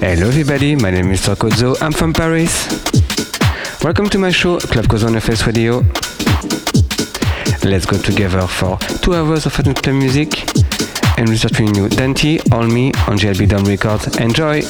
Hello everybody, my name is Sarkozo, I'm from Paris. Welcome to my show, Club Cozzo on FS Radio. Let's go together for two hours of club music and we're starting you Dante, Hold Me on GLBDOM Records. Enjoy!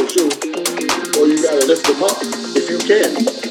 or you gotta lift them up if you can.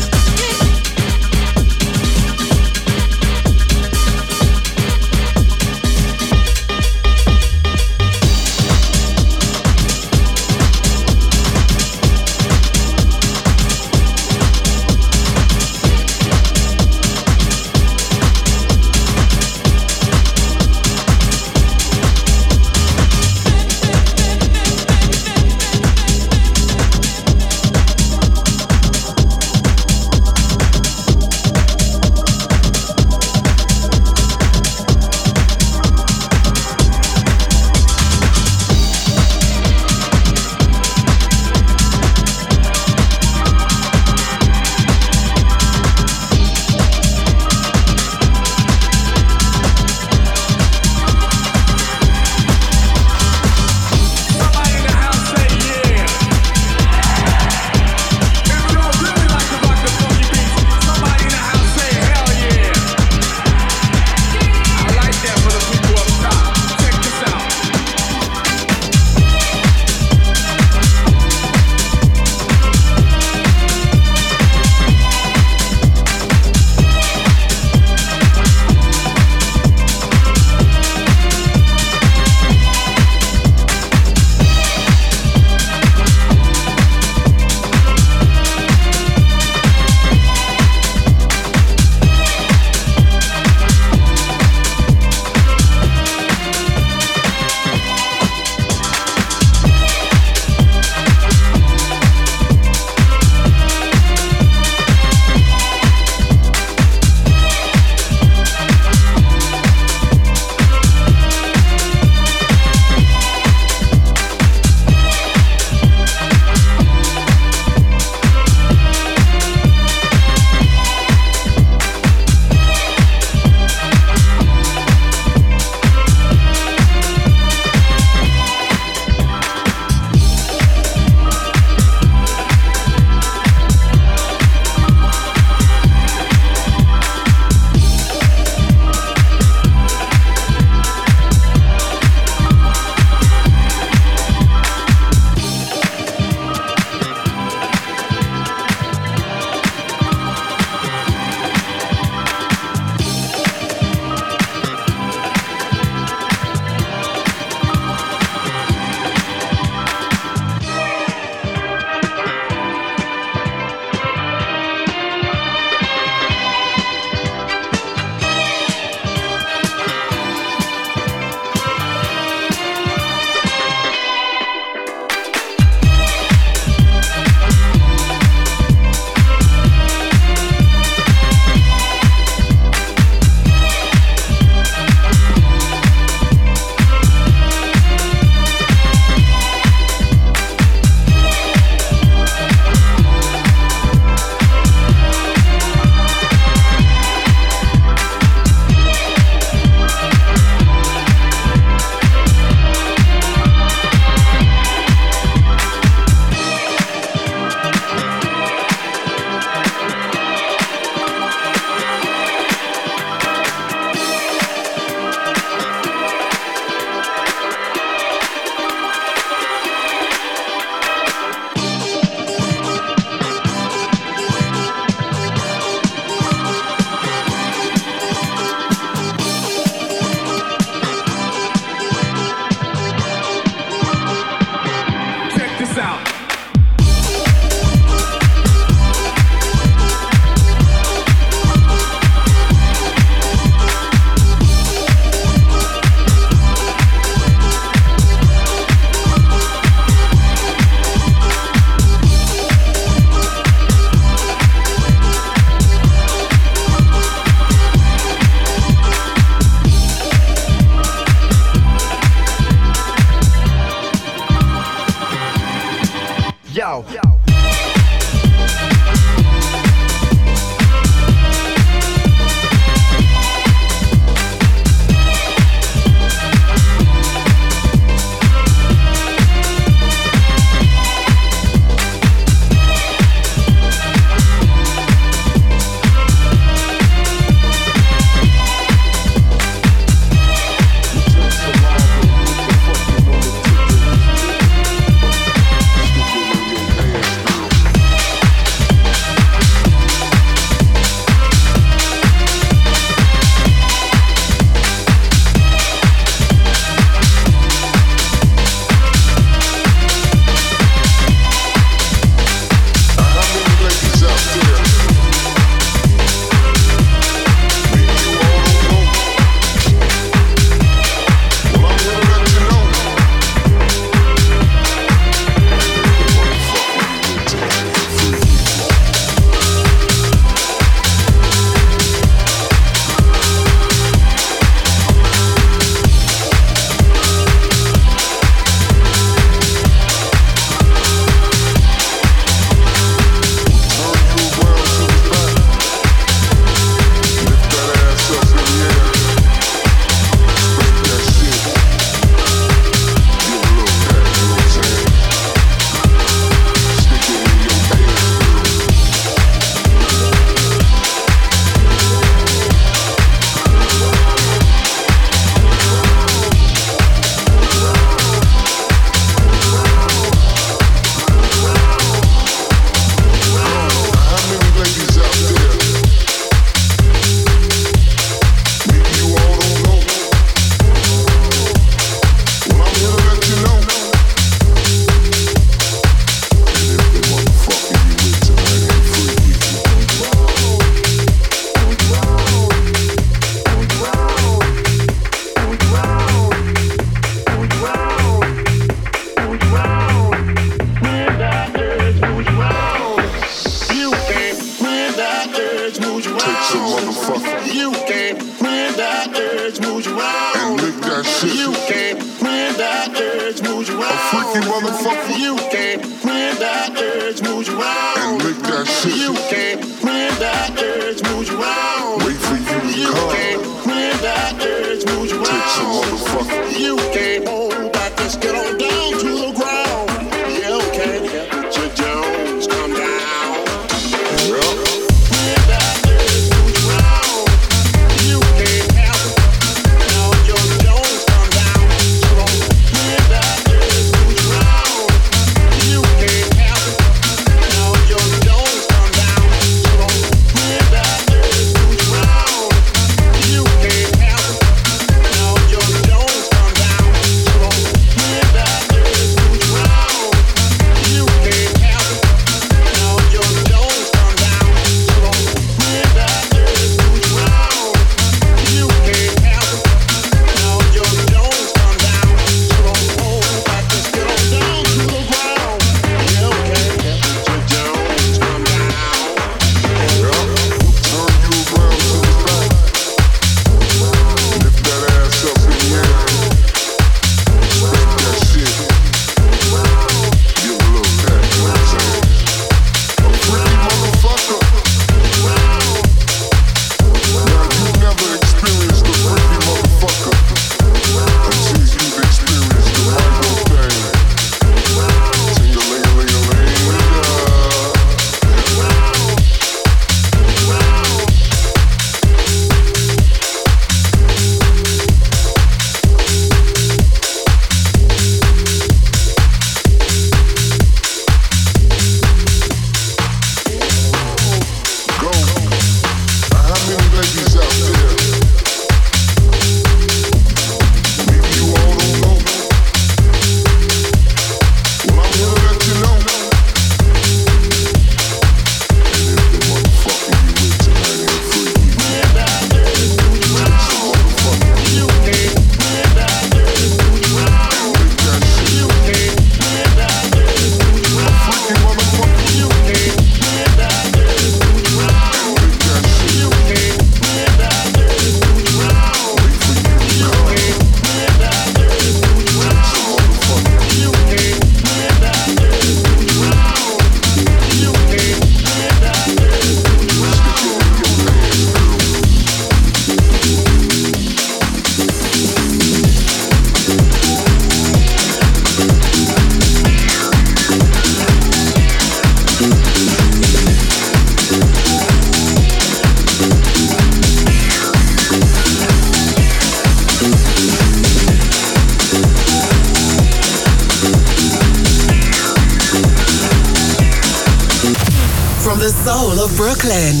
From the soul of Brooklyn,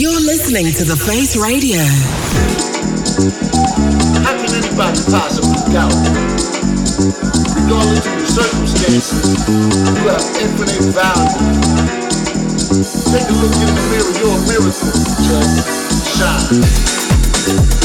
you're listening to The Face Radio. How can anybody possibly doubt? Regardless of the circumstances, you have infinite value. Take a look in the mirror, you're a miracle. Just shine.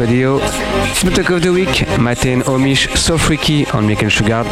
Radio. Small Talk of the Week, Matin Omish, So Freaky on Michael Sugar.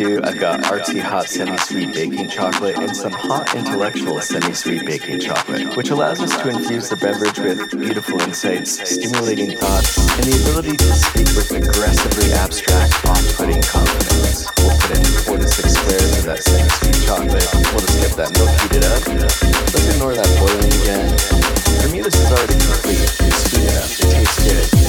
Two, I've got artsy hot semi-sweet baking chocolate and some hot intellectual semi-sweet baking chocolate, which allows us to infuse the beverage with beautiful insights, stimulating thoughts, and the ability to speak with aggressively abstract, off-putting confidence. We'll put in four to six squares of that semi-sweet chocolate. We'll just get that milk heated up. Let's ignore that boiling again. For me, this is already complete. It's sweet enough. It tastes good.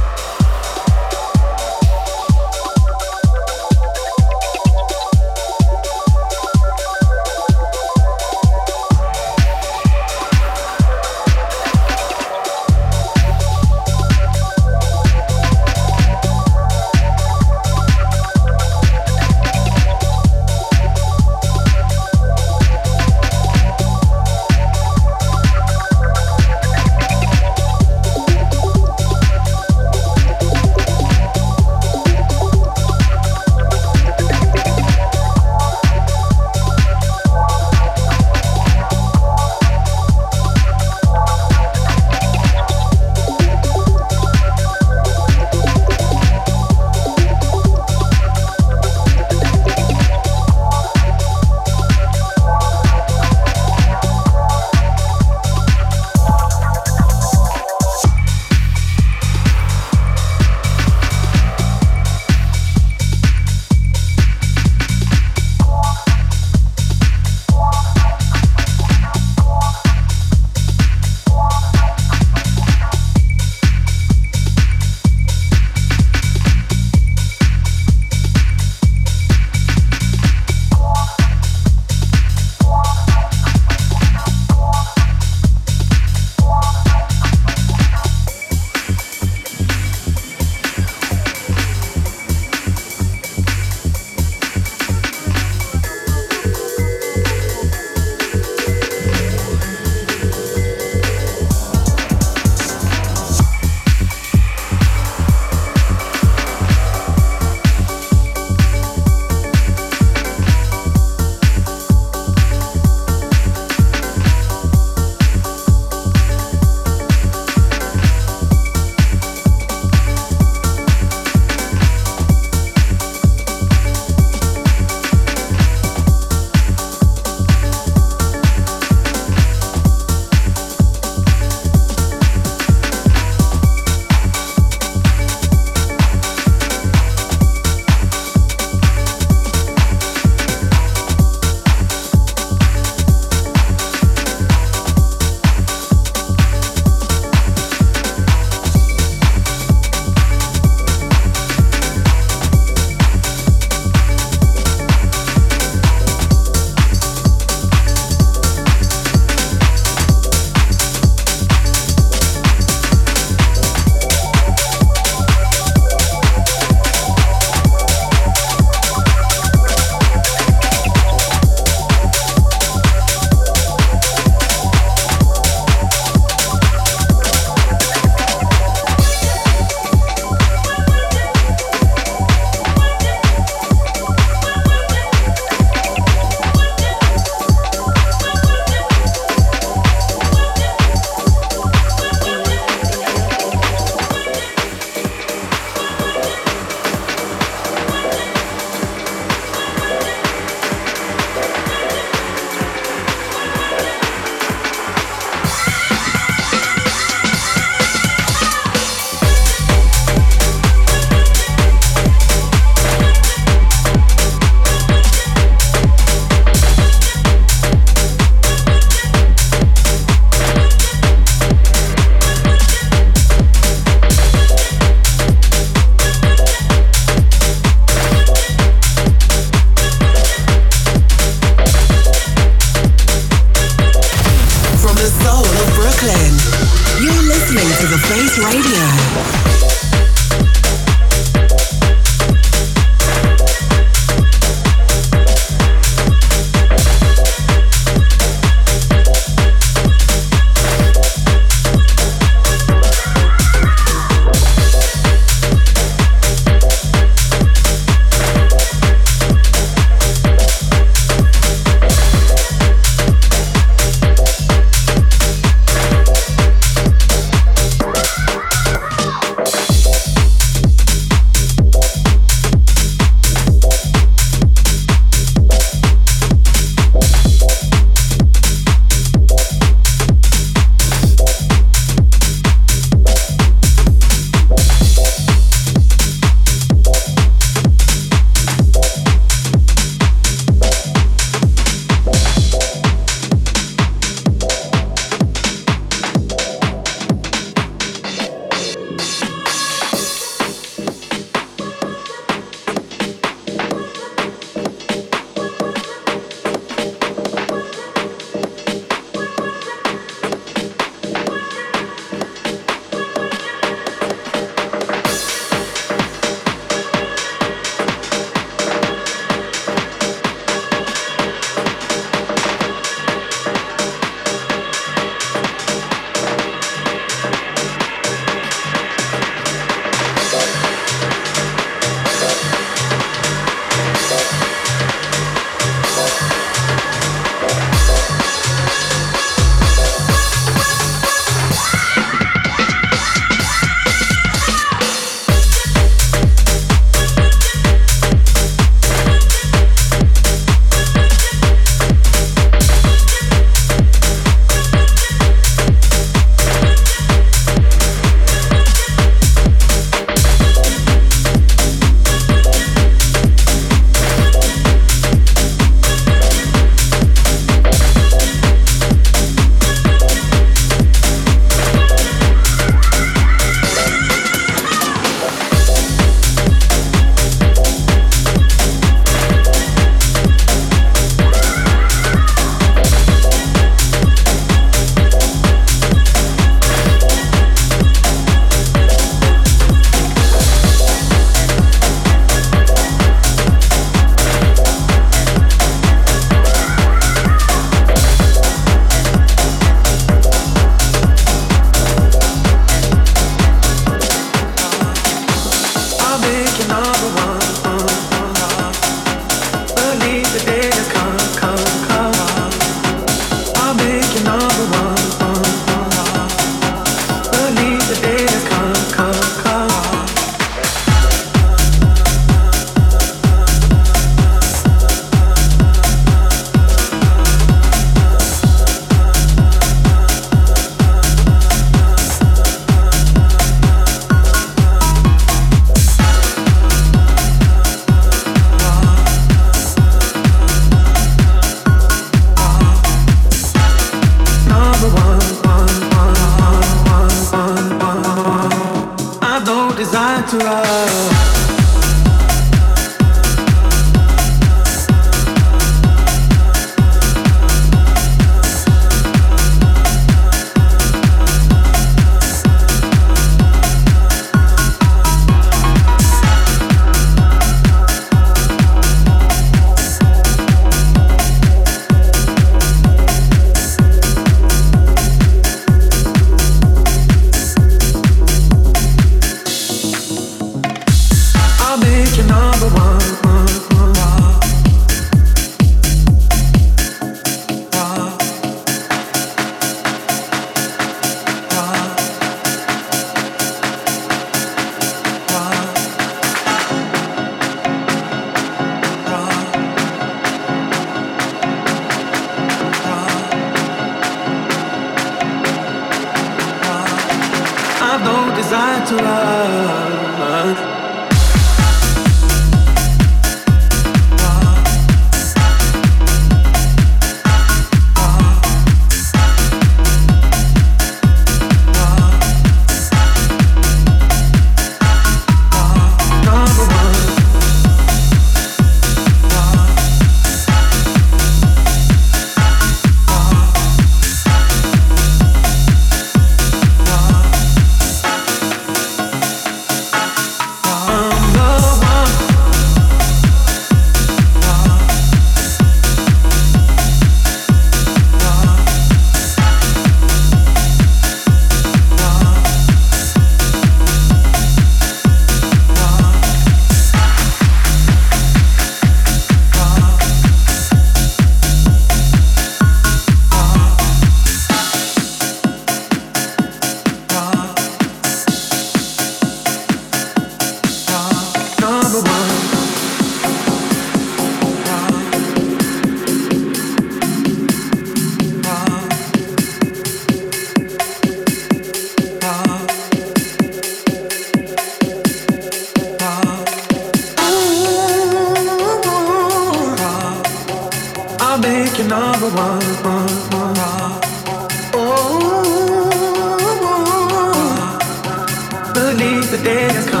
Well,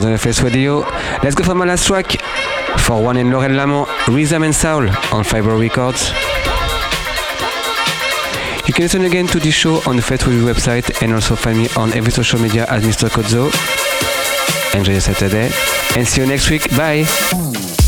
The Face Radio. Let's go for my last track for one and Laurel Lamont, Rhythm and Soul on Fiber Records. You can listen again to this show on the Facebook website and also find me on every social media as Mr. Kozo. Enjoy your Saturday and see you next week. Bye.